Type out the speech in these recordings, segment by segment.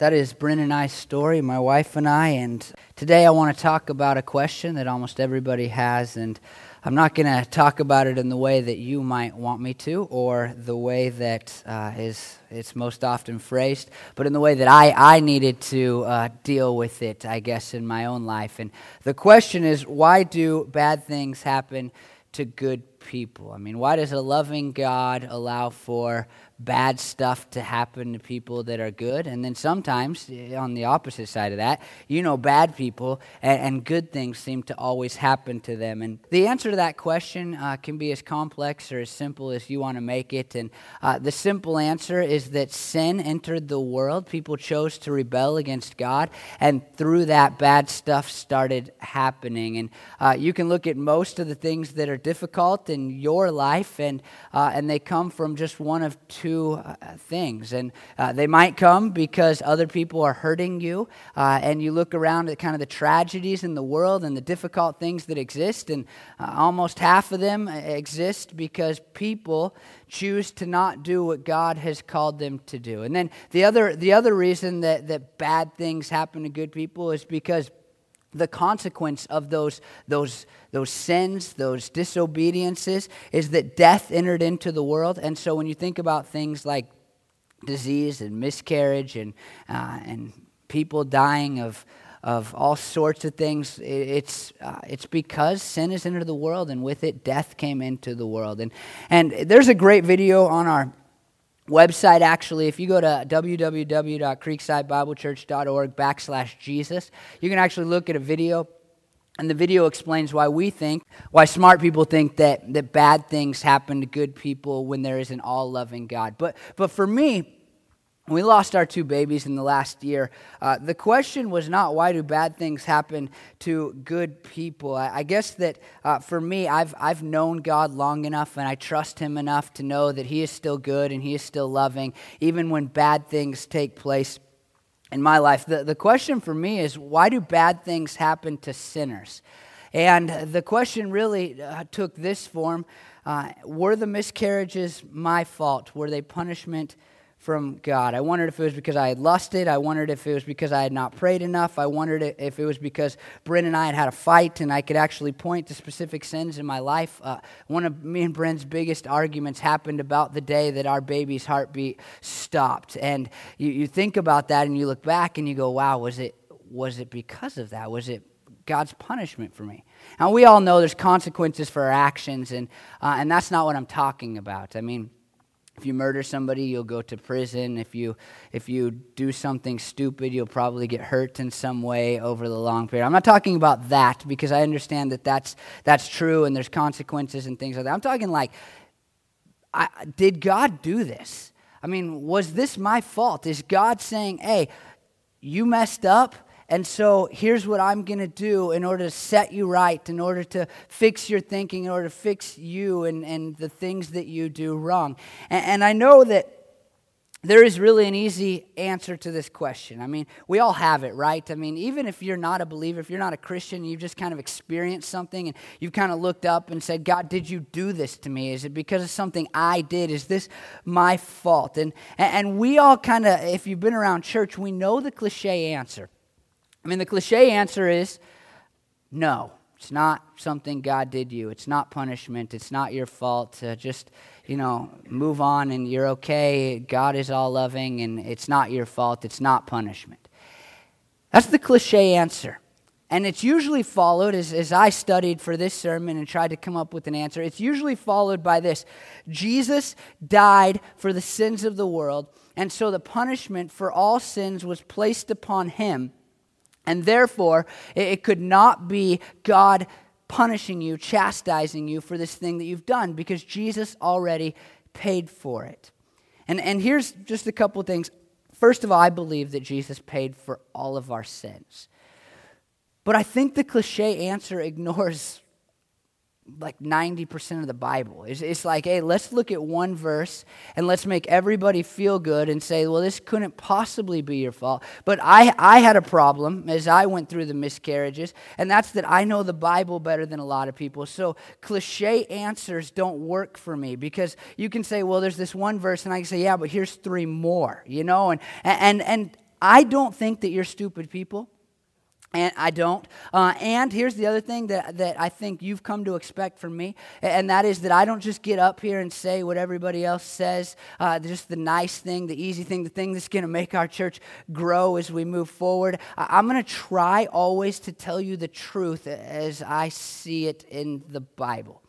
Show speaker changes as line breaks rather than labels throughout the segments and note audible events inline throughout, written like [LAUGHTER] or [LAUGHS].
that is Bryn and I's story, my wife and I. And today I want to talk about a question that almost everybody has. And I'm not going to talk about it in the way that you might want me to, or the way that uh, is it's most often phrased, but in the way that I, I needed to uh, deal with it, I guess, in my own life. And the question is why do bad things happen to good people? I mean, why does a loving God allow for bad stuff to happen to people that are good. And then sometimes, eh, on the opposite side of that, you know, bad people and, and good things seem to always happen to them. And the answer to that question uh, can be as complex or as simple as you want to make it. And uh, the simple answer is that sin entered the world. People chose to rebel against God. And through that, bad stuff started happening. And uh, you can look at most of the things that are difficult in your life, and, uh, and they come from just one of two two uh, things. And uh, they might come because other people are hurting you, uh, and you look around at kind of the tragedies in the world and the difficult things that exist, and uh, almost half of them uh, exist because people choose to not do what God has called them to do. And then the other, the other reason that, that bad things happen to good people is because the consequence of those, those, those sins, those disobediences, is that death entered into the world. And so when you think about things like disease and miscarriage and, uh, and people dying of, of all sorts of things, it's, uh, it's because sin has entered the world, and with it, death came into the world. And, and there's a great video on our website actually if you go to www.creeksidebiblechurch.org backslash jesus you can actually look at a video and the video explains why we think why smart people think that, that bad things happen to good people when there is an all-loving god. But but for me we lost our two babies in the last year. Uh, the question was not why do bad things happen to good people. I, I guess that uh, for me, I've, I've known God long enough and I trust Him enough to know that He is still good and He is still loving, even when bad things take place in my life. The, the question for me is why do bad things happen to sinners? And the question really uh, took this form uh, Were the miscarriages my fault? Were they punishment? From God. I wondered if it was because I had lusted. I wondered if it was because I had not prayed enough. I wondered if it was because Bryn and I had had a fight and I could actually point to specific sins in my life. Uh, one of me and Bryn's biggest arguments happened about the day that our baby's heartbeat stopped. And you, you think about that and you look back and you go, wow, was it, was it because of that? Was it God's punishment for me? Now, we all know there's consequences for our actions, and, uh, and that's not what I'm talking about. I mean, if you murder somebody, you'll go to prison. If you, if you do something stupid, you'll probably get hurt in some way over the long period. I'm not talking about that because I understand that that's, that's true and there's consequences and things like that. I'm talking like, I, did God do this? I mean, was this my fault? Is God saying, hey, you messed up? And so here's what I'm going to do in order to set you right, in order to fix your thinking, in order to fix you and, and the things that you do wrong. And, and I know that there is really an easy answer to this question. I mean, we all have it, right? I mean, even if you're not a believer, if you're not a Christian, you've just kind of experienced something and you've kind of looked up and said, God, did you do this to me? Is it because of something I did? Is this my fault? And, and we all kind of, if you've been around church, we know the cliche answer. I mean, the cliche answer is no. It's not something God did you. It's not punishment. It's not your fault. Uh, just, you know, move on and you're okay. God is all loving and it's not your fault. It's not punishment. That's the cliche answer. And it's usually followed, as, as I studied for this sermon and tried to come up with an answer, it's usually followed by this Jesus died for the sins of the world, and so the punishment for all sins was placed upon him. And therefore, it could not be God punishing you, chastising you for this thing that you've done because Jesus already paid for it. And, and here's just a couple things. First of all, I believe that Jesus paid for all of our sins. But I think the cliche answer [LAUGHS] ignores like 90% of the Bible. It's, it's like, hey, let's look at one verse and let's make everybody feel good and say, well, this couldn't possibly be your fault. But I, I had a problem as I went through the miscarriages, and that's that I know the Bible better than a lot of people. So cliche answers don't work for me because you can say, well, there's this one verse, and I can say, yeah, but here's three more, you know? And, and, and I don't think that you're stupid people. And I don't. Uh, and here's the other thing that, that I think you've come to expect from me, and that is that I don't just get up here and say what everybody else says, uh, just the nice thing, the easy thing, the thing that's going to make our church grow as we move forward. I'm going to try always to tell you the truth as I see it in the Bible.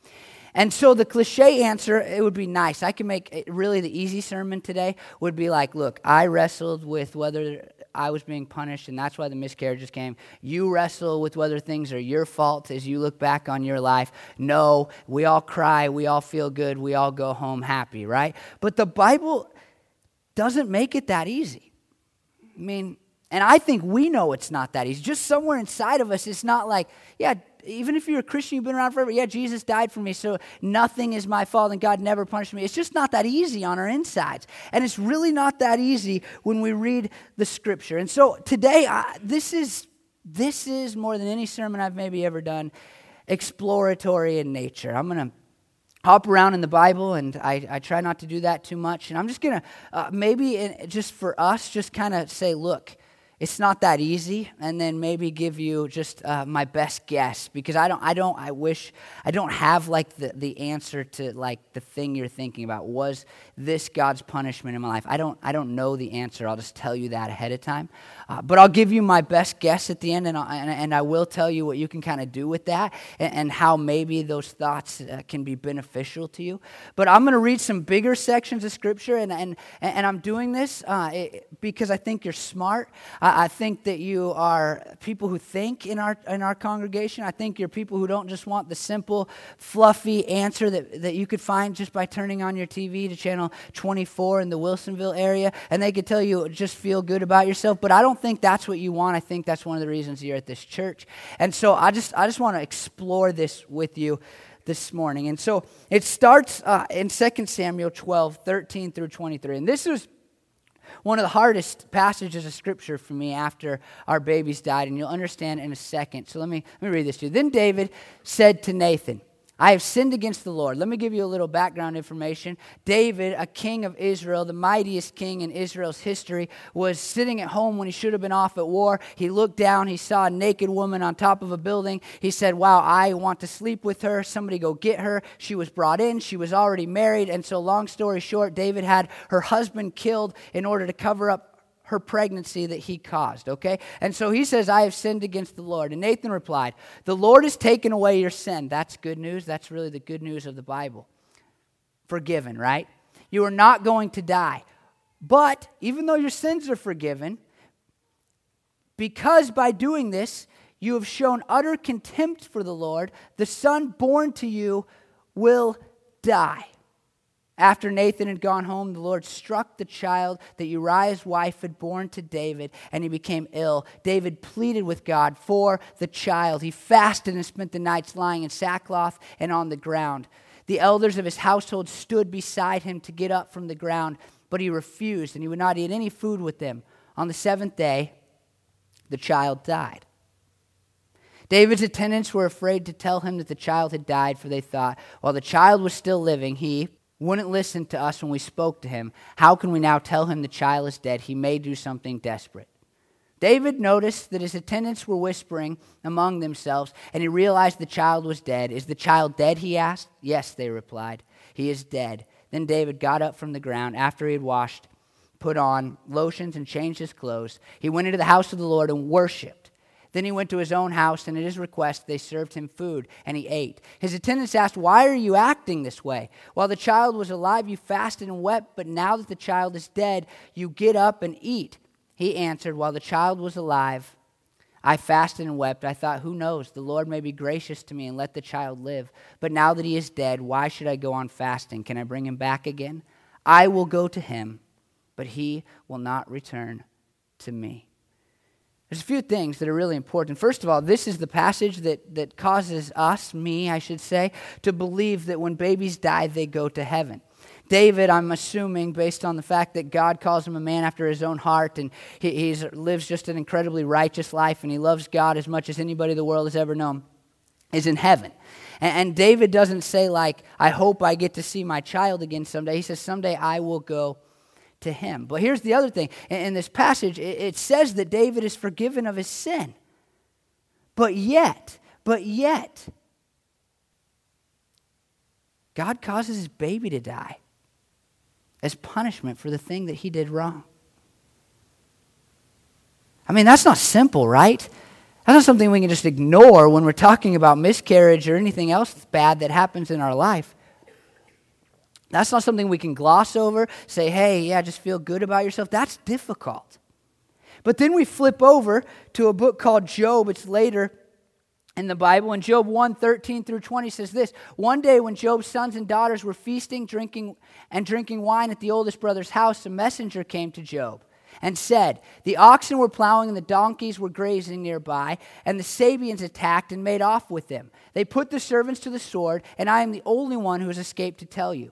And so the cliche answer, it would be nice. I can make really the easy sermon today would be like, look, I wrestled with whether I was being punished, and that's why the miscarriages came. You wrestle with whether things are your fault as you look back on your life. No, we all cry, we all feel good, we all go home happy, right? But the Bible doesn't make it that easy. I mean, and I think we know it's not that easy. Just somewhere inside of us, it's not like, yeah, even if you're a Christian, you've been around forever, yeah, Jesus died for me, so nothing is my fault and God never punished me. It's just not that easy on our insides. And it's really not that easy when we read the scripture. And so today, I, this is this is more than any sermon I've maybe ever done, exploratory in nature. I'm going to hop around in the Bible, and I, I, try not to do that too much. And I'm just going to, uh, maybe in, just for us, just kind of say, look, it's not that easy and then maybe give you just uh, my best guess because i don't i don't i wish i don't have like the, the answer to like the thing you're thinking about. Was this god's punishment in my life? I don't i don't know the answer. I'll just tell you that ahead of time. Uh, but i'll give you my best guess at the end and, and, and i will tell you what you can kind of do with that and, and how maybe those thoughts uh, can be beneficial to you. But i'm going to read some bigger sections of scripture and, and, and i'm doing this uh, because i think you're smart. I, think that you are people who think in our, in our congregation. I think you're people who don't just want the simple, fluffy answer that, that you could find just by turning on your TV to channel 24 in the Wilsonville area, and they could tell you just feel good about yourself. But I don't think that's what you want. I think that's one of the reasons you're at this church. And so I just, I just want to explore this with you this morning. And so it starts uh, in 2 Samuel 12, 13 through 23. And this was one of the hardest passages of scripture for me after our babies died, and you'll understand in a second. So let me, let me read this to you. Then David said to Nathan, I have sinned against the Lord. Let me give you a little background information. David, a king of Israel, the mightiest king in Israel's history, was sitting at home when he should have been off at war. He looked down, he saw a naked woman on top of a building. He said, Wow, I want to sleep with her. Somebody go get her. She was brought in, she was already married. And so, long story short, David had her husband killed in order to cover up her pregnancy that he caused, okay? And so he says, I have sinned against the Lord. And Nathan replied, The Lord has taken away your sin. That's good news. That's really the good news of the Bible. Forgiven, right? You are not going to die. But even though your sins are forgiven, because by doing this, you have shown utter contempt for the Lord, the son born to you will die. After Nathan had gone home, the Lord struck the child that Uriah's wife had born to David, and he became ill. David pleaded with God for the child. He fasted and spent the nights lying in sackcloth and on the ground. The elders of his household stood beside him to get up from the ground, but he refused, and he would not eat any food with them. On the seventh day, the child died. David's attendants were afraid to tell him that the child had died, for they thought, while the child was still living, he, wouldn't listen to us when we spoke to him, how can we now tell him the child is dead? He may do something desperate. David noticed that his attendants were whispering among themselves, and he realized the child was dead. Is the child dead? He asked. Yes, they replied. He is dead. Then David got up from the ground after he had washed, put on lotions, and changed his clothes. He went into the house of the Lord and worshiped. Then he went to his own house, and at his request, they served him food, and he ate. His attendants asked, Why are you acting this way? While the child was alive, you fasted and wept, but now that the child is dead, you get up and eat. He answered, While the child was alive, I fasted and wept. I thought, Who knows? The Lord may be gracious to me and let the child live. But now that he is dead, why should I go on fasting? Can I bring him back again? I will go to him, but he will not return to me. There's a few things that are really important. First of all, this is the passage that, that causes us, me, I should say, to believe that when babies die, they go to heaven. David, I'm assuming, based on the fact that God calls him a man after his own heart and he lives just an incredibly righteous life and he loves God as much as anybody the world has ever known, is in heaven. And, and David doesn't say, like, I hope I get to see my child again someday. He says, Someday I will go to him. But here's the other thing in, this passage, it says that David is forgiven of his sin. But yet, but yet, God causes his baby to die as punishment for the thing that he did wrong. I mean, that's not simple, right? That's not something we can just ignore when we're talking about miscarriage or anything else bad that happens in our life. That's not something we can gloss over, say, hey, yeah, just feel good about yourself. That's difficult. But then we flip over to a book called Job. It's later in the Bible. And Job 1 13 through 20 says this One day when Job's sons and daughters were feasting, drinking, and drinking wine at the oldest brother's house, a messenger came to Job and said, The oxen were plowing and the donkeys were grazing nearby, and the Sabeans attacked and made off with them. They put the servants to the sword, and I am the only one who has escaped to tell you.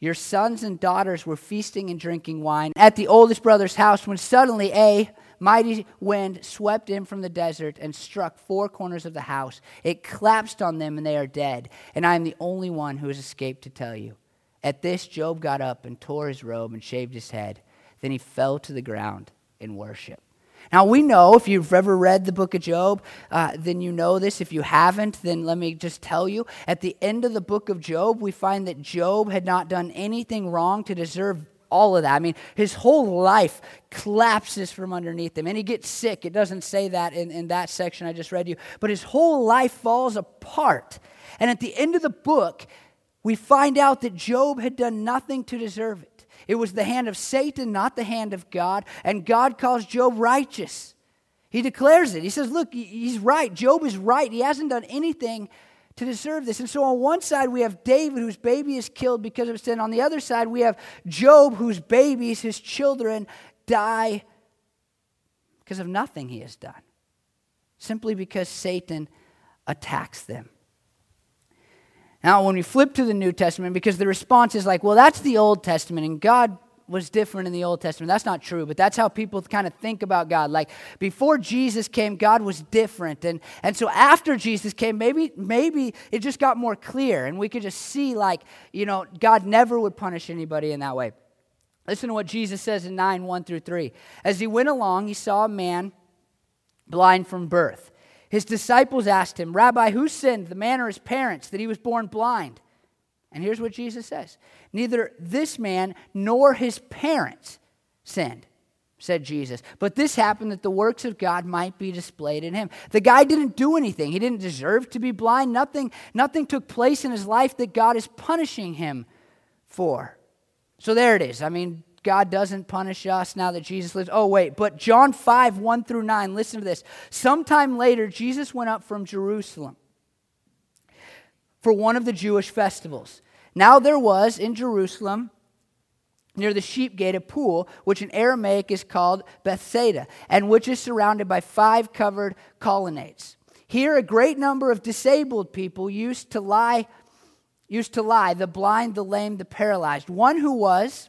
your sons and daughters were feasting and drinking wine at the oldest brother's house when suddenly a mighty wind swept in from the desert and struck four corners of the house. It collapsed on them and they are dead. And I am the only one who has escaped to tell you. At this, Job got up and tore his robe and shaved his head. Then he fell to the ground in worship. Now, we know if you've ever read the book of Job, uh, then you know this. If you haven't, then let me just tell you. At the end of the book of Job, we find that Job had not done anything wrong to deserve all of that. I mean, his whole life collapses from underneath him, and he gets sick. It doesn't say that in, in that section I just read you, but his whole life falls apart. And at the end of the book, we find out that Job had done nothing to deserve it. It was the hand of Satan, not the hand of God. And God calls Job righteous. He declares it. He says, Look, he's right. Job is right. He hasn't done anything to deserve this. And so on one side, we have David, whose baby is killed because of sin. On the other side, we have Job, whose babies, his children, die because of nothing he has done, simply because Satan attacks them. Now, when we flip to the New Testament, because the response is like, well, that's the Old Testament, and God was different in the Old Testament. That's not true, but that's how people kind of think about God. Like before Jesus came, God was different. And, and so after Jesus came, maybe, maybe it just got more clear and we could just see, like, you know, God never would punish anybody in that way. Listen to what Jesus says in 9 1 through 3. As he went along, he saw a man blind from birth. His disciples asked him, Rabbi, who sinned, the man or his parents, that he was born blind? And here's what Jesus says Neither this man nor his parents sinned, said Jesus. But this happened that the works of God might be displayed in him. The guy didn't do anything, he didn't deserve to be blind. Nothing, nothing took place in his life that God is punishing him for. So there it is. I mean, God doesn't punish us now that Jesus lives. Oh, wait, but John 5, 1 through 9, listen to this. Sometime later, Jesus went up from Jerusalem for one of the Jewish festivals. Now there was in Jerusalem, near the sheep gate, a pool, which in Aramaic is called Bethesda, and which is surrounded by five covered colonnades. Here, a great number of disabled people used to lie, used to lie the blind, the lame, the paralyzed. One who was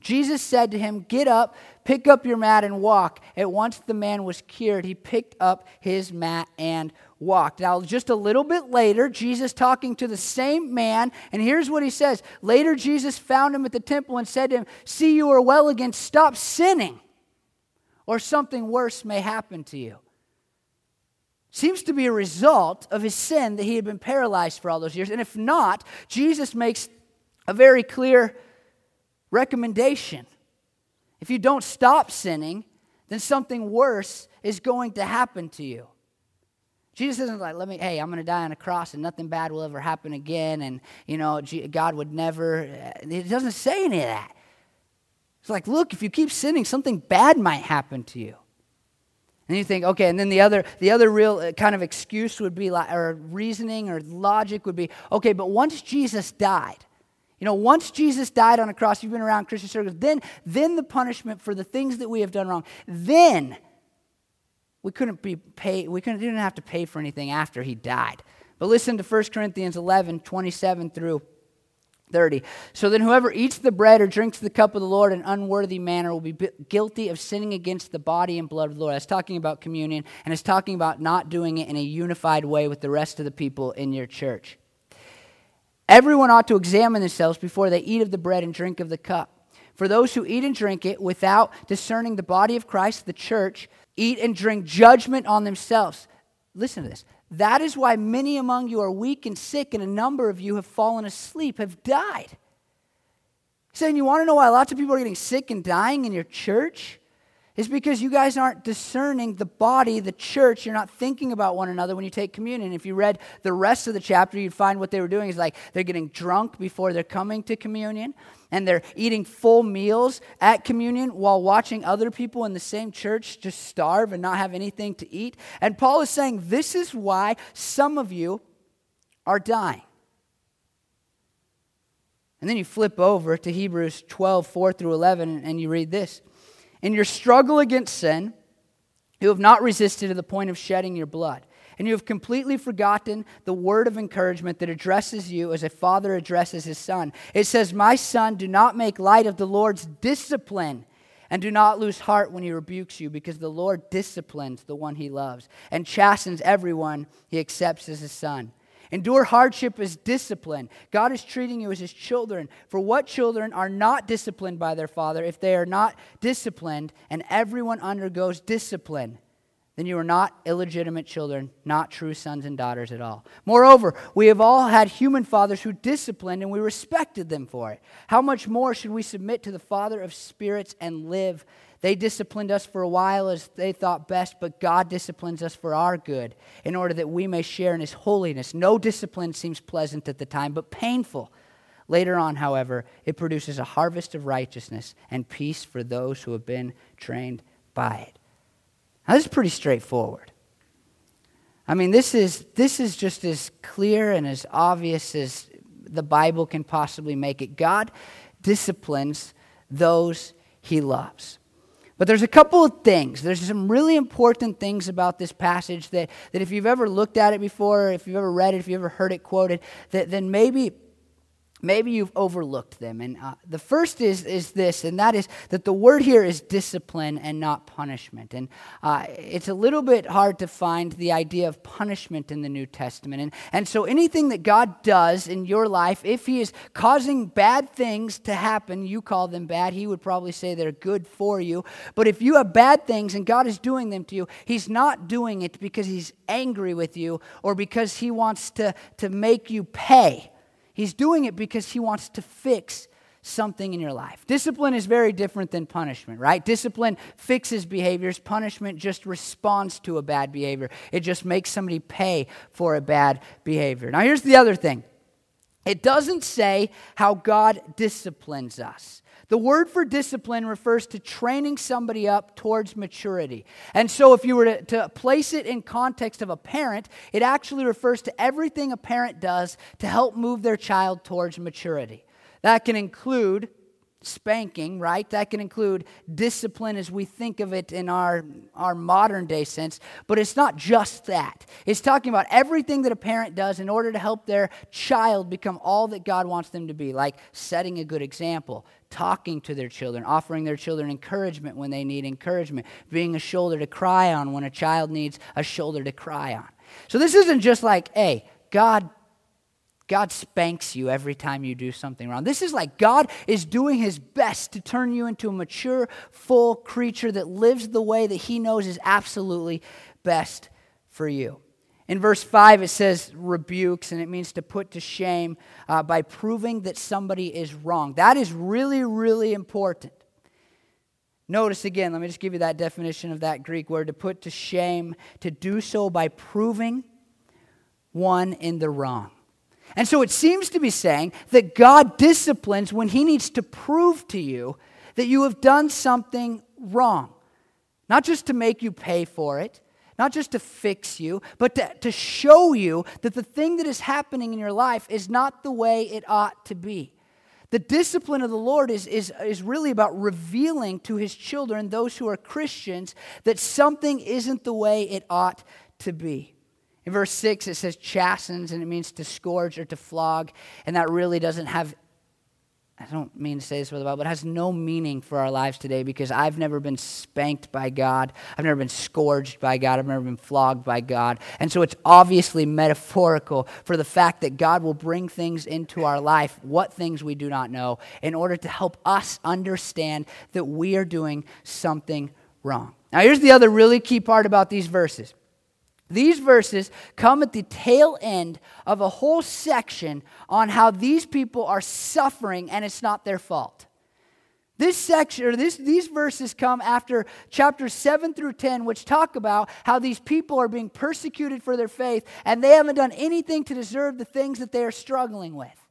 Jesus said to him, Get up, pick up your mat, and walk. At once the man was cured. He picked up his mat and walked. Now, just a little bit later, Jesus talking to the same man, and here's what he says. Later, Jesus found him at the temple and said to him, See, you are well again. Stop sinning, or something worse may happen to you. Seems to be a result of his sin that he had been paralyzed for all those years. And if not, Jesus makes a very clear recommendation. If you don't stop sinning, then something worse is going to happen to you. Jesus isn't like, let me, hey, I'm going to die on a cross and nothing bad will ever happen again. And, you know, God would never, it doesn't say any of that. It's like, look, if you keep sinning, something bad might happen to you. And you think, okay, and then the other, the other real uh, kind of excuse would be, like, or reasoning or logic would be, okay, but once Jesus died, you know, once Jesus died on a cross, you've been around Christian circles, then, then the punishment for the things that we have done wrong, then we couldn't be paid, we couldn't, didn't have to pay for anything after he died. But listen to 1 Corinthians 11, 27 through 30. So then, whoever eats the bread or drinks the cup of the Lord in unworthy manner will be guilty of sinning against the body and blood of the Lord. That's talking about communion, and it's talking about not doing it in a unified way with the rest of the people in your church. Everyone ought to examine themselves before they eat of the bread and drink of the cup. For those who eat and drink it without discerning the body of Christ, the church, eat and drink judgment on themselves. Listen to this. That is why many among you are weak and sick, and a number of you have fallen asleep, have died. Saying, you want to know why lots of people are getting sick and dying in your church? Is because you guys aren't discerning the body, the church. You're not thinking about one another when you take communion. If you read the rest of the chapter, you'd find what they were doing is like they're getting drunk before they're coming to communion and they're eating full meals at communion while watching other people in the same church just starve and not have anything to eat. And Paul is saying this is why some of you are dying. And then you flip over to Hebrews 12, 4 through 11, and you read this. In your struggle against sin, you have not resisted to the point of shedding your blood and you have completely forgotten the word of encouragement that addresses you as a father addresses his son. It says, My son, do not make light of the Lord's discipline, and do not lose heart when he rebukes you, because the Lord disciplines the one he loves, and chastens everyone he accepts as his son. Endure hardship as discipline. God is treating you as his children. For what children are not disciplined by their father if they are not disciplined, and everyone undergoes discipline? then you are not illegitimate children, not true sons and daughters at all. Moreover, we have all had human fathers who disciplined and we respected them for it. How much more should we submit to the Father of spirits and live? They disciplined us for a while as they thought best, but God disciplines us for our good, in order that we may share in His holiness. No discipline seems pleasant at the time, but painful. Later on, however, it produces a harvest of righteousness and peace for those who have been trained by it. Now, this is pretty straightforward. I mean, this is, this is just as clear and as obvious as the Bible can possibly make it. God disciplines those he loves. But there's a couple of things. There's some really important things about this passage that, that if you've ever looked at it before, if you've ever read it, if you've ever heard it quoted, that then maybe maybe you've overlooked them. And uh, the first is, is this, and that is that the word here is discipline and not punishment. And uh, it's a little bit hard to find the idea of punishment in the New Testament. And, and so anything that God does in your life, if He is causing bad things to happen, you call them bad. He would probably say they're good for you. But if you have bad things and God is doing them to you, He's not doing it because He's angry with you or because He wants to, to make you pay. He's doing it because he wants to fix something in your life. Discipline is very different than punishment, right? Discipline fixes behaviors, punishment just responds to a bad behavior. It just makes somebody pay for a bad behavior. Now, here's the other thing it doesn't say how God disciplines us. The word for discipline refers to training somebody up towards maturity. And so, if you were to, to, place it in context of a parent, it actually refers to everything a parent does to help move their child towards maturity. That can include spanking, right? That can include discipline as we think of it in our, our modern day sense. But it's not just that. It's talking about everything that a parent does in order to help their child become all that God wants them to be, like setting a good example, talking to their children, offering their children encouragement when they need encouragement, being a shoulder to cry on when a child needs a shoulder to cry on. So this isn't just like, hey, God God spanks you every time you do something wrong. This is like God is doing his best to turn you into a mature, full creature that lives the way that he knows is absolutely best for you. In verse 5, it says rebukes, and it means to put to shame uh, by proving that somebody is wrong. That is really, really important. Notice again, let me just give you that definition of that Greek word to put to shame, to do so by proving one in the wrong. And so it seems to be saying that God disciplines when He needs to prove to you that you have done something wrong. Not just to make you pay for it, not just to fix you, but to, to show you that the thing that is happening in your life is not the way it ought to be. The discipline of the Lord is, is, is really about revealing to his children, those who are Christians, that something isn't the way it ought to be. In verse 6, it says chastens, and it means to scourge or to flog, and that really doesn't have I don't mean to say this with the Bible, but it has no meaning for our lives today because I've never been spanked by God. I've never been scourged by God. I've never been flogged by God. And so it's obviously metaphorical for the fact that God will bring things into our life, what things we do not know, in order to help us understand that we are doing something wrong. Now, here's the other really key part about these verses these verses come at the tail end of a whole section on how these people are suffering and it's not their fault. This section, or this, these verses come after chapters 7 through 10, which talk about how these people are being persecuted for their faith and they haven't done anything to deserve the things that they are struggling with.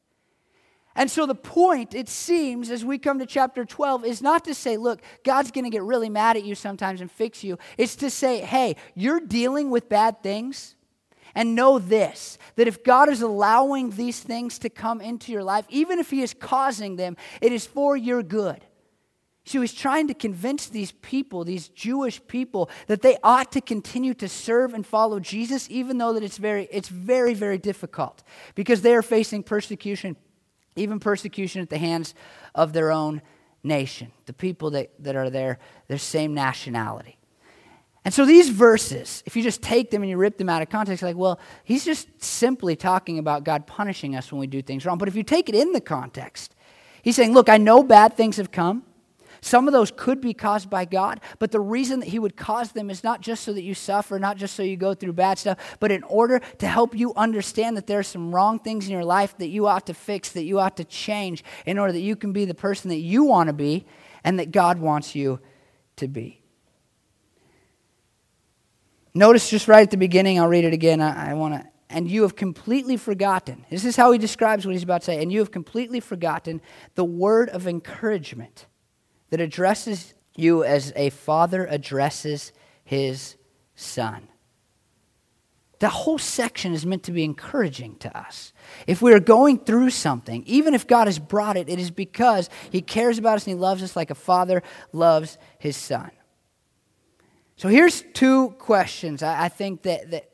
And so, the point, it seems, as we come to chapter 12, is not to say, look, God's going to get really mad at you sometimes and fix you. It's to say, hey, you're dealing with bad things. And know this that if God is allowing these things to come into your life, even if He is causing them, it is for your good. So he's trying to convince these people, these Jewish people, that they ought to continue to serve and follow Jesus, even though that it's very, it's very, very difficult because they are facing persecution even persecution at the hands of their own nation, the people that, that are there, their same nationality. And so these verses, if you just take them and you rip them out of context, like, well, he's just simply talking about God punishing us when we do things wrong. But if you take it in the context, he's saying, look, I know bad things have come. Some of those could be caused by God, but the reason that He would cause them is not just so that you suffer, not just so you go through bad stuff, but in order to help you understand that there are some wrong things in your life that you ought to fix, that you ought to change, in order that you can be the person that you want to be and that God wants you to be. Notice just right at the beginning, I'll read it again. I, I want to and you have completely forgotten. This is how he describes what he's about to say. And you have completely forgotten the word of encouragement that addresses you as a father addresses his son. The whole section is meant to be encouraging to us. If we are going through something, even if God has brought it, it is because He cares about us and He loves us like a father loves his son. So here's two questions I, I think that, that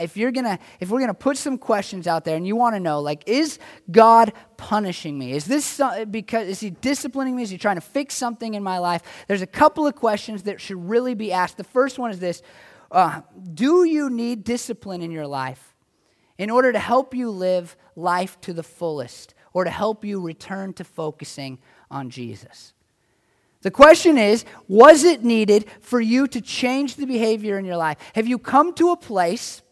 if you're gonna if we're gonna put some questions out there and you want to know like is god punishing me? Is this because is he disciplining me? Is he trying to fix something in my life? There's a couple of questions that should really be asked. The first one is this uh, do you need discipline in your life in order to help you live life to the fullest or to help you return to focusing on jesus? The question is, was it needed for you to change the behavior in your life? Have you come to a place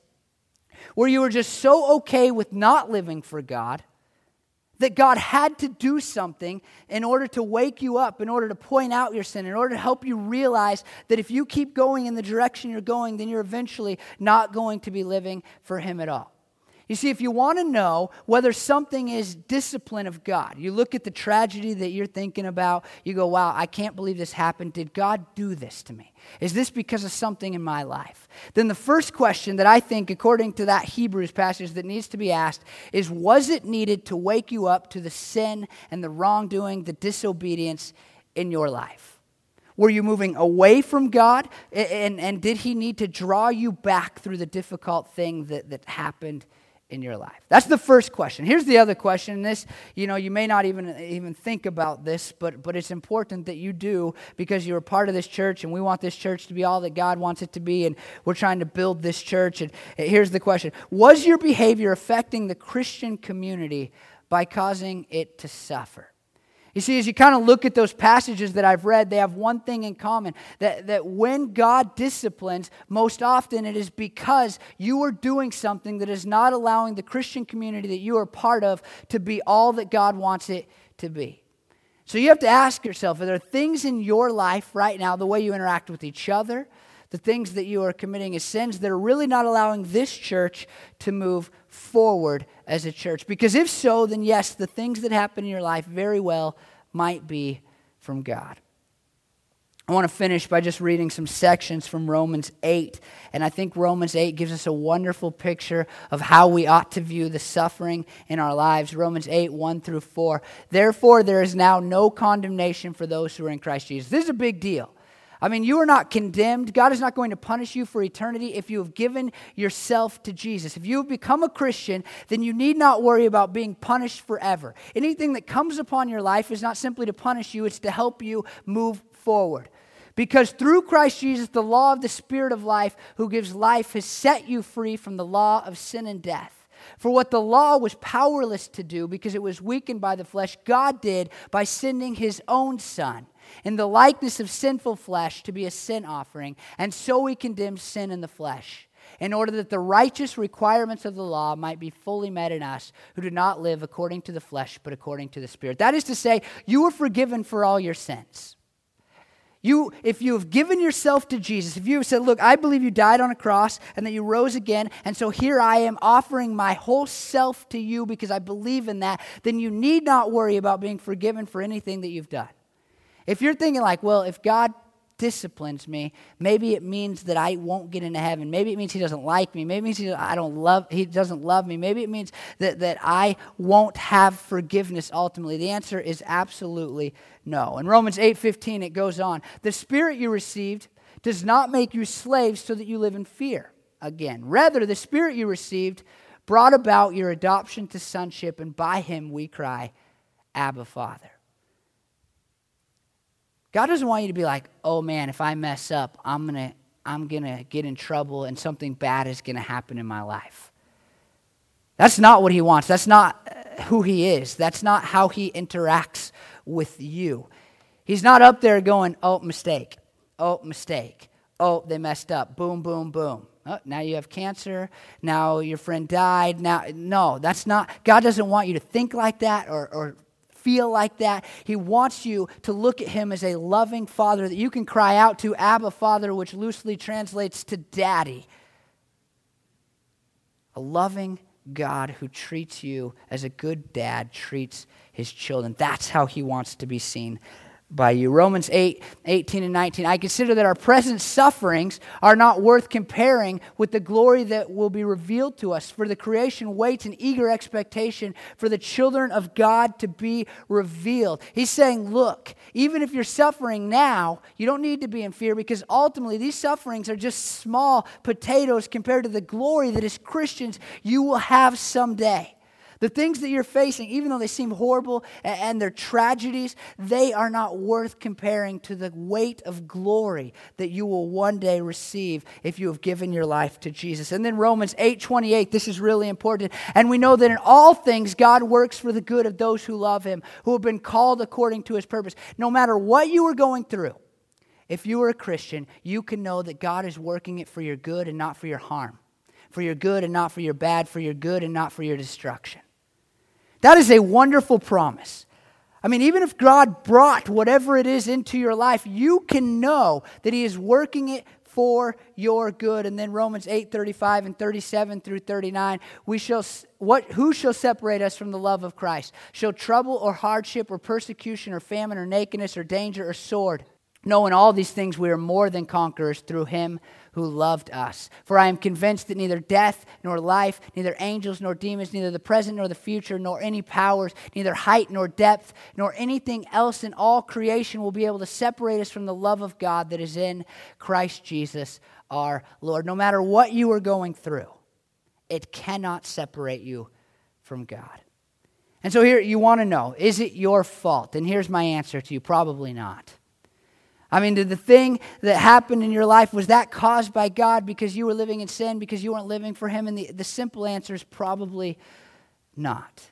where you were just so okay with not living for God that God had to do something in order to wake you up, in order to point out your sin, in order to help you realize that if you keep going in the direction you're going, then you're eventually not going to be living for Him at all. You see, if you want to know whether something is discipline of God, you look at the tragedy that you're thinking about, you go, wow, I can't believe this happened. Did God do this to me? Is this because of something in my life? Then the first question that I think, according to that Hebrews passage, that needs to be asked is Was it needed to wake you up to the sin and the wrongdoing, the disobedience in your life? Were you moving away from God? And, and, did He need to draw you back through the difficult thing that, that happened in your life? That's the first question. Here's the other question. This, you know, you may not even even think about this, but but it's important that you do because you're a part of this church and we want this church to be all that God wants it to be and we're trying to build this church and here's the question. Was your behavior affecting the Christian community by causing it to suffer? You see, as you kind of look at those passages that I've read, they have one thing in common that, that when God disciplines, most often it is because you are doing something that is not allowing the Christian community that you are part of to be all that God wants it to be. So you have to ask yourself are there things in your life right now, the way you interact with each other, the things that you are committing as sins that are really not allowing this church to move forward as a church? Because if so, then yes, the things that happen in your life very well might be from God. I want to finish by just reading some sections from Romans 8. And I think Romans 8 gives us a wonderful picture of how we ought to view the suffering in our lives. Romans 8, 1 through 4. Therefore, there is now no condemnation for those who are in Christ Jesus. This is a big deal. I mean, you are not condemned. God is not going to punish you for eternity if you have given yourself to Jesus. If you have become a Christian, then you need not worry about being punished forever. Anything that comes upon your life is not simply to punish you, it's to help you move forward. Because through Christ Jesus, the law of the Spirit of life, who gives life, has set you free from the law of sin and death. For what the law was powerless to do because it was weakened by the flesh, God did by sending his own Son in the likeness of sinful flesh to be a sin offering. And so we condemn sin in the flesh, in order that the righteous requirements of the law might be fully met in us who do not live according to the flesh, but according to the Spirit. That is to say, you are forgiven for all your sins. You, if you have given yourself to Jesus, if you have said, Look, I believe you died on a cross and that you rose again, and so here I am offering my whole self to you because I believe in that, then you need not worry about being forgiven for anything that you've done. If you're thinking, like, well, if God disciplines me, maybe it means that I won't get into heaven. Maybe it means he doesn't like me. Maybe it means he, I don't love, he doesn't love me. Maybe it means that, that I won't have forgiveness ultimately. The answer is absolutely no. In Romans 8:15 it goes on, "The spirit you received does not make you slaves so that you live in fear." Again, rather the spirit you received brought about your adoption to sonship and by him we cry, "Abba, Father." God doesn't want you to be like, oh man, if I mess up, I'm going to I'm going to get in trouble and something bad is going to happen in my life. That's not what he wants. That's not uh, who he is. That's not how he interacts with you. He's not up there going, oh, mistake. Oh, mistake. Oh, they messed up. Boom, boom, boom. Oh, now you have cancer. Now your friend died. Now, no, that's not. God doesn't want you to think like that or, or feel like that. He wants you to look at him as a loving father that you can cry out to, Abba, Father, which loosely translates to daddy. A loving God who treats you as a good dad treats his children. That's how he wants to be seen by you. Romans 8, 18 and 19. I consider that our present sufferings are not worth comparing with the glory that will be revealed to us. For the creation waits in eager expectation for the children of God to be revealed. He's saying, look, even if you're suffering now, you don't need to be in fear because ultimately these sufferings are just small potatoes compared to the glory that as Christians you will have someday. The things that you're facing, even though they seem horrible and they're tragedies, they are not worth comparing to the weight of glory that you will one day receive if you have given your life to Jesus. And then Romans 8:28, this is really important. And we know that in all things God works for the good of those who love him, who have been called according to his purpose. No matter what you are going through, if you are a Christian, you can know that God is working it for your good and not for your harm. For your good and not for your bad, for your good and not for your destruction. That is a wonderful promise. I mean, even if God brought whatever it is into your life, you can know that He is working it for your good. And then Romans 8 35 and 37 through 39, we shall, what, who shall separate us from the love of Christ? Shall trouble or hardship or persecution or famine or nakedness or danger or sword? No, in all these things we are more than conquerors through Him who loved us. For I am convinced that neither death nor life, neither angels nor demons, neither the present nor the future, nor any powers, neither height nor depth, nor anything else in all creation will be able to separate us from the love of God that is in Christ Jesus our Lord. No matter what you are going through, it cannot separate you from God. And so here you want to know is it your fault? And here's my answer to you probably not. I mean, did the thing that happened in your life, was that caused by God because you were living in sin, because you weren't living for Him? And the, the simple answer is probably not.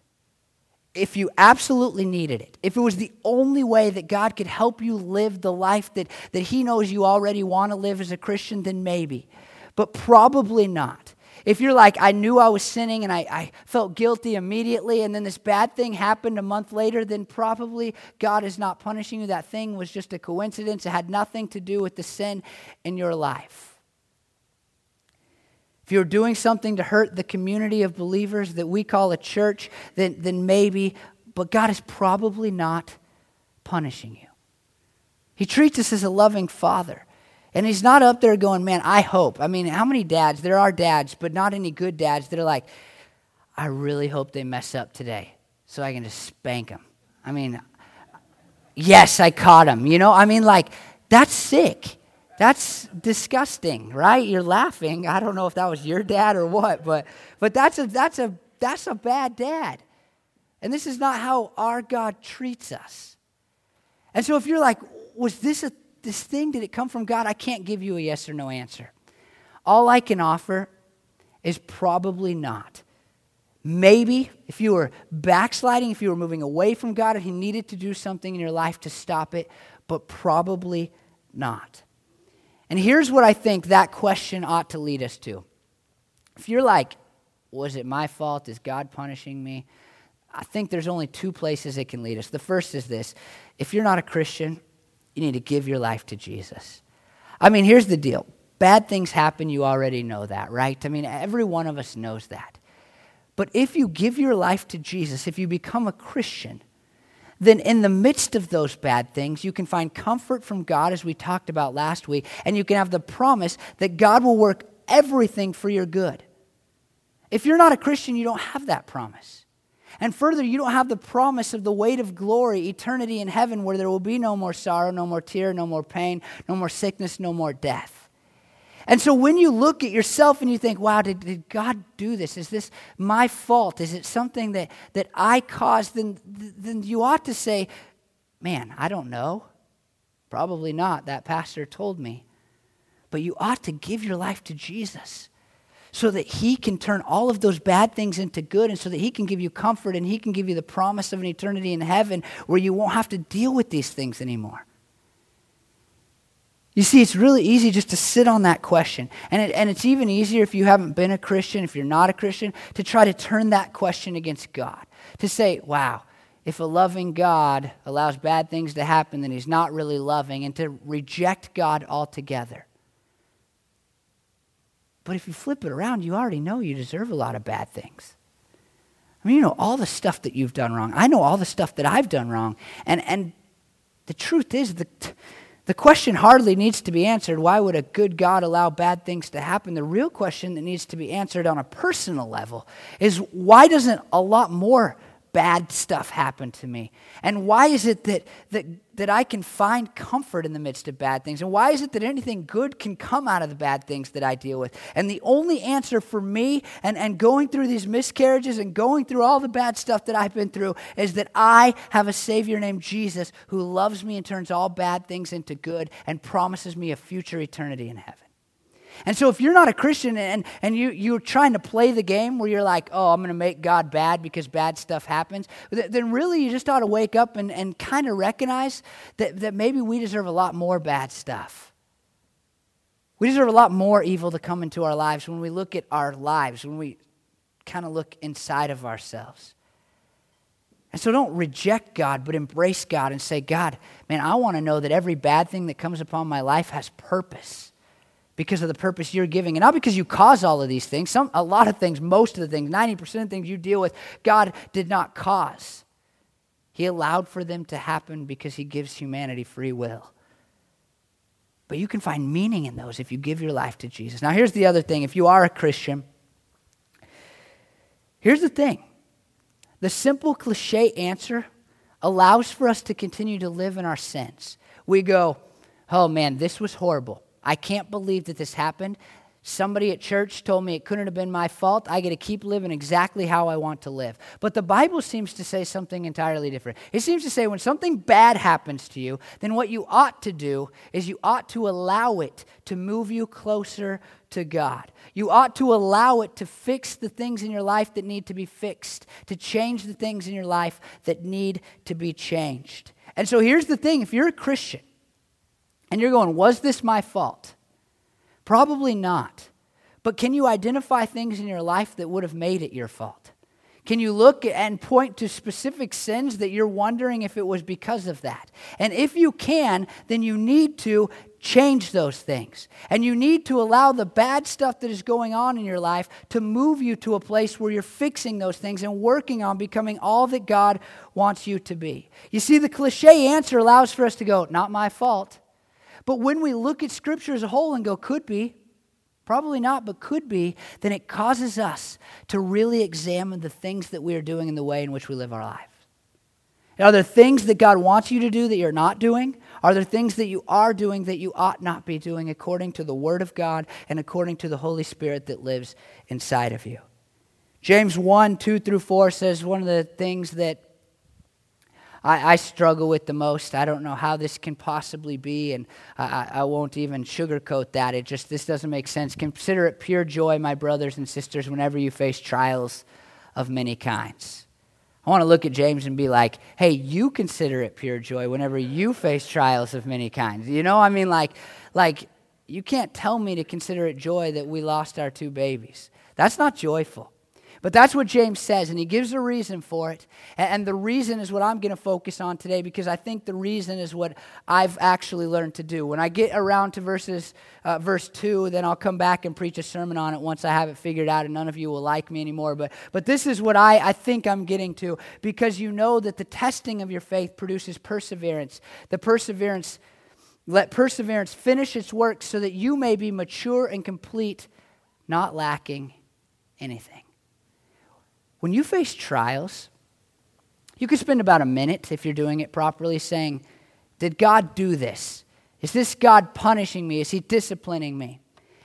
If you absolutely needed it, if it was the only way that God could help you live the life that, that He knows you already want to live as a Christian, then maybe. But probably not. If you're like, I knew I was sinning and I, I felt guilty immediately, and then this bad thing happened a month later, then probably God is not punishing you. That thing was just a coincidence. It had nothing to do with the sin in your life. If you're doing something to hurt the community of believers that we call a church, then, then maybe, but God is probably not punishing you. He treats us as a loving father. And he's not up there going, man, I hope. I mean, how many dads? There are dads, but not any good dads that are like, I really hope they mess up today so I can just spank them. I mean, yes, I caught him. You know, I mean, like, that's sick. That's disgusting, right? You're laughing. I don't know if that was your dad or what, but, but that's, a, that's, a, that's a bad dad. And this is not how our God treats us. And so if you're like, was this a, this thing, did it come from God? I can't give you a yes or no answer. All I can offer is probably not. Maybe if you were backsliding, if you were moving away from God and He needed to do something in your life to stop it, but probably not. And here's what I think that question ought to lead us to. If you're like, was it my fault? Is God punishing me? I think there's only two places it can lead us. The first is this if you're not a Christian, you need to give your life to Jesus. I mean, here's the deal bad things happen, you already know that, right? I mean, every one of us knows that. But if you give your life to Jesus, if you become a Christian, then in the midst of those bad things, you can find comfort from God, as we talked about last week, and you can have the promise that God will work everything for your good. If you're not a Christian, you don't have that promise. And further, you don't have the promise of the weight of glory, eternity in heaven, where there will be no more sorrow, no more tear, no more pain, no more sickness, no more death. And so when you look at yourself and you think, wow, did, did God do this? Is this my fault? Is it something that, that I caused? Then, then you ought to say, man, I don't know. Probably not. That pastor told me. But you ought to give your life to Jesus so that he can turn all of those bad things into good and so that he can give you comfort and he can give you the promise of an eternity in heaven where you won't have to deal with these things anymore. You see, it's really easy just to sit on that question. And, it, and it's even easier if you haven't been a Christian, if you're not a Christian, to try to turn that question against God. To say, wow, if a loving God allows bad things to happen, then he's not really loving, and to reject God altogether. But if you flip it around, you already know you deserve a lot of bad things. I mean, you know all the stuff that you've done wrong. I know all the stuff that I've done wrong. And, and the truth is, the the question hardly needs to be answered why would a good God allow bad things to happen? The real question that needs to be answered on a personal level is why doesn't a lot more bad stuff happen to me? And why is it that, that, that I can find comfort in the midst of bad things? And why is it that anything good can come out of the bad things that I deal with? And the only answer for me and, and going through these miscarriages and going through all the bad stuff that I've been through is that I have a Savior named Jesus who loves me and turns all bad things into good and promises me a future eternity in heaven. And so if you're not a Christian and, and you, you're trying to play the game where you're like, oh, I'm going to make God bad because bad stuff happens, then really you just ought to wake up and, and kind of recognize that, that maybe we deserve a lot more bad stuff. We deserve a lot more evil to come into our lives when we look at our lives, when we kind of look inside of ourselves. And so don't reject God, but embrace God and say, God, man, I want to know that every bad thing that comes upon my life has purpose because of the purpose you're giving. And not because you cause all of these things. Some, a lot of things, most of the things, 90% of things you deal with, God did not cause. He allowed for them to happen because He gives humanity free will. But you can find meaning in those if you give your life to Jesus. Now, here's the other thing if you are a Christian, here's the thing the simple cliche answer allows for us to continue to live in our sins. We go, oh man, this was horrible. I can't believe that this happened. Somebody at church told me it couldn't have been my fault. I get to keep living exactly how I want to live. But the Bible seems to say something entirely different. It seems to say when something bad happens to you, then what you ought to do is you ought to allow it to move you closer to God. You ought to allow it to fix the things in your life that need to be fixed, to change the things in your life that need to be changed. And so here's the thing if you're a Christian, and you're going, was this my fault? Probably not. But can you identify things in your life that would have made it your fault? Can you look and point to specific sins that you're wondering if it was because of that? And if you can, then you need to change those things. And you need to allow the bad stuff that is going on in your life to move you to a place where you're fixing those things and working on becoming all that God wants you to be. You see, the cliche answer allows for us to go, not my fault. But when we look at Scripture as a whole and go, could be, probably not, but could be, then it causes us to really examine the things that we are doing in the way in which we live our life. Are there things that God wants you to do that you're not doing? Are there things that you are doing that you ought not be doing according to the Word of God and according to the Holy Spirit that lives inside of you? James 1 2 through 4 says one of the things that I, I struggle with the most. I don't know how this can possibly be, and I, I won't even sugarcoat that. It just, this doesn't make sense. Consider it pure joy, my brothers and sisters, whenever you face trials of many kinds. I want to look at James and be like, hey, you consider it pure joy whenever you face trials of many kinds. You know, I mean, like, like you can't tell me to consider it joy that we lost our two babies. That's not joyful. But that's what James says, and he gives a reason for it. And the reason is what I'm going to focus on today because I think the reason is what I've actually learned to do. When I get around to verses, uh, verse 2, then I'll come back and preach a sermon on it once I have it figured out, and none of you will like me anymore. But, but this is what I, I think I'm getting to because you know that the testing of your faith produces perseverance. The perseverance, let perseverance finish its work so that you may be mature and complete, not lacking anything. When you face trials, you could spend about a minute, if you're doing it properly, saying, Did God do this? Is this God punishing me? Is He disciplining me?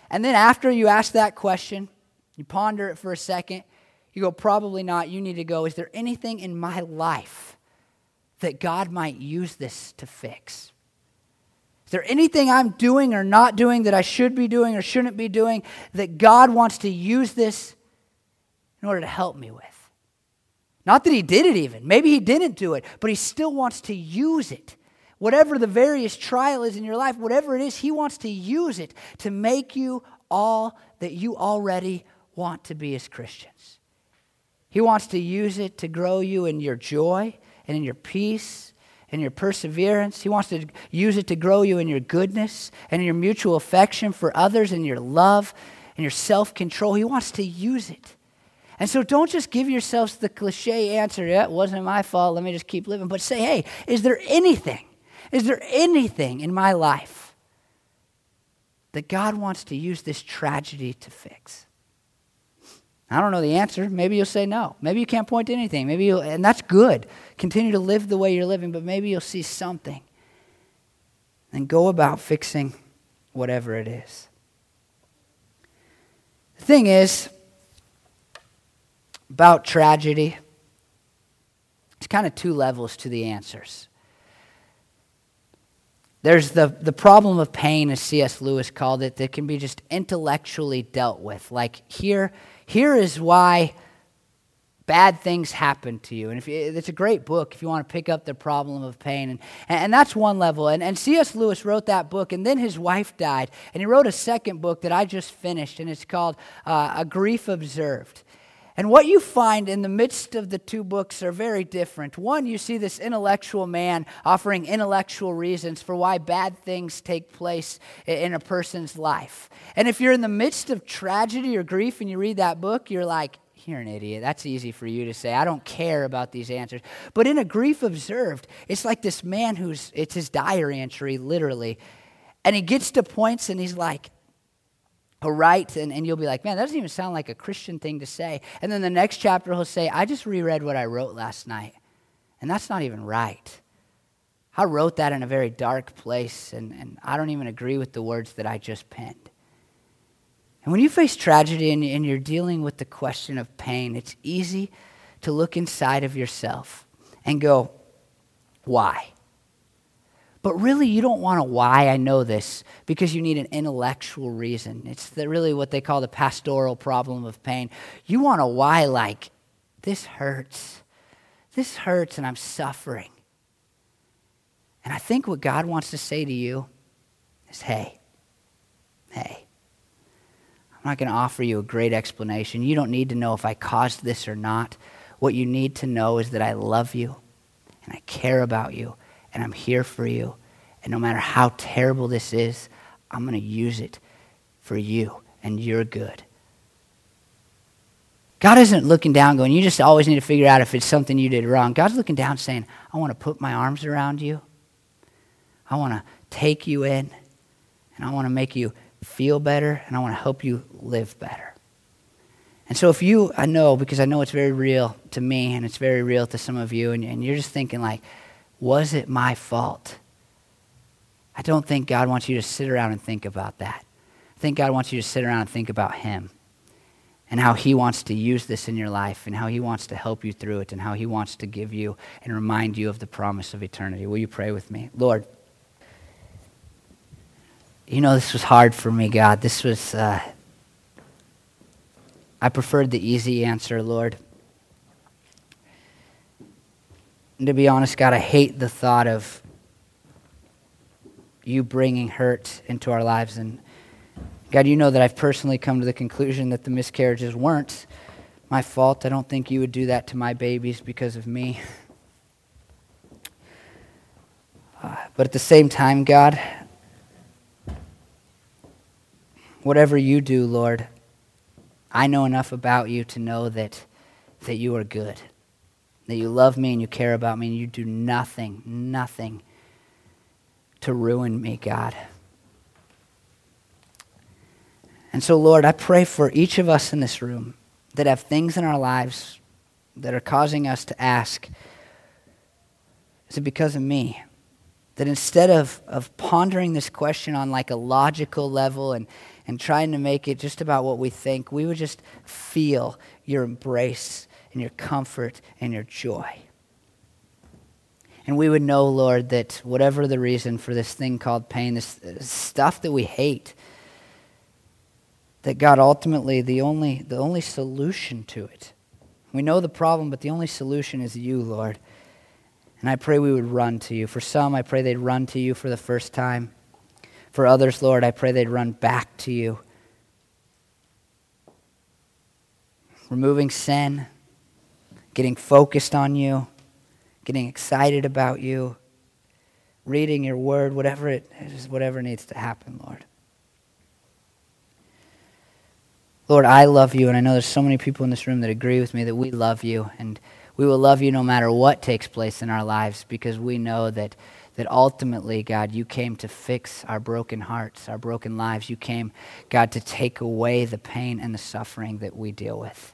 And then after you ask that question, you ponder it for a second, you go, Probably not. You need to go, Is there anything in my life that God might use this to fix? Is there anything I'm doing or not doing that I should be doing or shouldn't be doing that God wants to use this in order to help me with. Not that he did it even. Maybe he didn't do it, but he still wants to use it. Whatever the various trial is in your life, whatever it is, he wants to use it to make you all that you already want to be as Christians. He wants to use it to grow you in your joy and in your peace and your perseverance. He wants to use it to grow you in your goodness and your mutual affection for others and your love and your self control. He wants to use it and so don't just give yourselves the cliche answer, yeah, it wasn't my fault, let me just keep living. But say, hey, is there anything, is there anything in my life that God wants to use this tragedy to fix? I don't know the answer. Maybe you'll say no. Maybe you can't point to anything. Maybe you'll, and that's good. Continue to live the way you're living, but maybe you'll see something. And go about fixing whatever it is. The thing is, about tragedy, it's kind of two levels to the answers. There's the, the problem of pain, as C.S. Lewis called it, that can be just intellectually dealt with. Like, here, here is why bad things happen to you. And if you, it's a great book if you want to pick up the problem of pain. And, and that's one level. And, and C.S. Lewis wrote that book, and then his wife died. And he wrote a second book that I just finished, and it's called uh, A Grief Observed. And what you find in the midst of the two books are very different. One, you see this intellectual man offering intellectual reasons for why bad things take place in a person's life. And if you're in the midst of tragedy or grief and you read that book, you're like, you're an idiot. That's easy for you to say. I don't care about these answers. But in a grief observed, it's like this man who's, it's his diary entry, literally. And he gets to points and he's like, right, and, and you'll be like, man, that doesn't even sound like a Christian thing to say. And then the next chapter, he'll say, I just reread what I wrote last night, and that's not even right. I wrote that in a very dark place, and, and I don't even agree with the words that I just penned. And when you face tragedy and, and you're dealing with the question of pain, it's easy to look inside of yourself and go, why? But really, you don't want a why, I know this, because you need an intellectual reason. It's the, really what they call the pastoral problem of pain. You want a why like, this hurts. This hurts and I'm suffering. And I think what God wants to say to you is hey, hey, I'm not going to offer you a great explanation. You don't need to know if I caused this or not. What you need to know is that I love you and I care about you and I'm here for you, And no matter how terrible this is, I'm going to use it for you and your good. God isn't looking down going, you just always need to figure out if it's something you did wrong. God's looking down saying, I want to put my arms around you. I want to take you in, and I want to make you feel better, and I want to help you live better. And so, if you, I know, because I know it's very real to me, and it's very real to some of you, and, and you're just thinking, like, was it my fault? I don't think God wants you to sit around and think about that. I think God wants you to sit around and think about Him and how He wants to use this in your life and how He wants to help you through it and how He wants to give you and remind you of the promise of eternity. Will you pray with me? Lord, you know, this was hard for me, God. This was, uh, I preferred the easy answer, Lord. And to be honest, God, I hate the thought of you bringing hurt into our lives. And God, you know that I've personally come to the conclusion that the miscarriages weren't my fault. I don't think you would do that to my babies because of me. Uh, but at the same time, God, whatever you do, Lord, I know enough about you to know that, that you are good, that you love me and you care about me, and you do nothing, nothing to ruin me, God. And so, Lord, I pray for each of us in this room that have things in our lives that are causing us to ask, is it because of me? That instead of, of pondering this question on like a logical level and, and trying to make it just about what we think, we would just feel your embrace and your comfort and your joy. And we would know, Lord, that whatever the reason for this thing called pain, this stuff that we hate, that God ultimately the only the only solution to it. We know the problem, but the only solution is you, Lord. And I pray we would run to you. For some, I pray they'd run to you for the first time. For others, Lord, I pray they'd run back to you. Removing sin, getting focused on you, getting excited about you, reading your word, whatever it is, whatever needs to happen, Lord. Lord, I love you, and I know there's so many people in this room that agree with me that we love you, and we will love you no matter what takes place in our lives because we know that that ultimately, God, you came to fix our broken hearts, our broken lives. You came, God, to take away the pain and the suffering that we deal with.